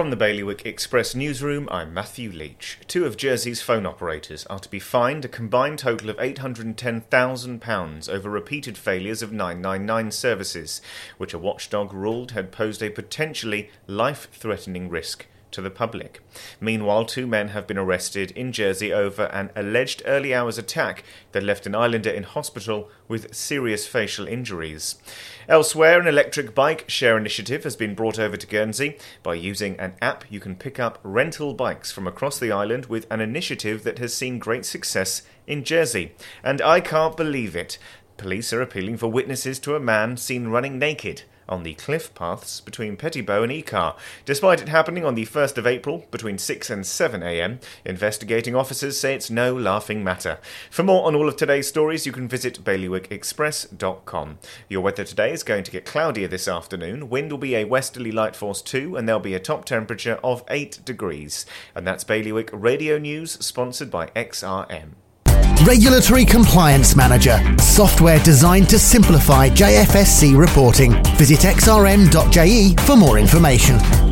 From the Bailiwick Express newsroom, I'm Matthew Leach. Two of Jersey's phone operators are to be fined a combined total of £810,000 over repeated failures of 999 services, which a watchdog ruled had posed a potentially life threatening risk to the public. Meanwhile, two men have been arrested in Jersey over an alleged early hours attack that left an islander in hospital with serious facial injuries. Elsewhere, an electric bike share initiative has been brought over to Guernsey. By using an app, you can pick up rental bikes from across the island with an initiative that has seen great success in Jersey. And I can't believe it. Police are appealing for witnesses to a man seen running naked on the cliff paths between Petit Bot and Icart. Despite it happening on the 1st of April between 6 and 7 am, investigating officers say it's no laughing matter. For more on all of today's stories, you can visit bailiwickexpress.com. Your weather today is going to get cloudier this afternoon. Wind will be a westerly light force 2, and there'll be a top temperature of 8 degrees. And that's Bailiwick Radio News, sponsored by XRM. Regulatory Compliance Manager, software designed to simplify JFSC reporting. Visit xrm.je for more information.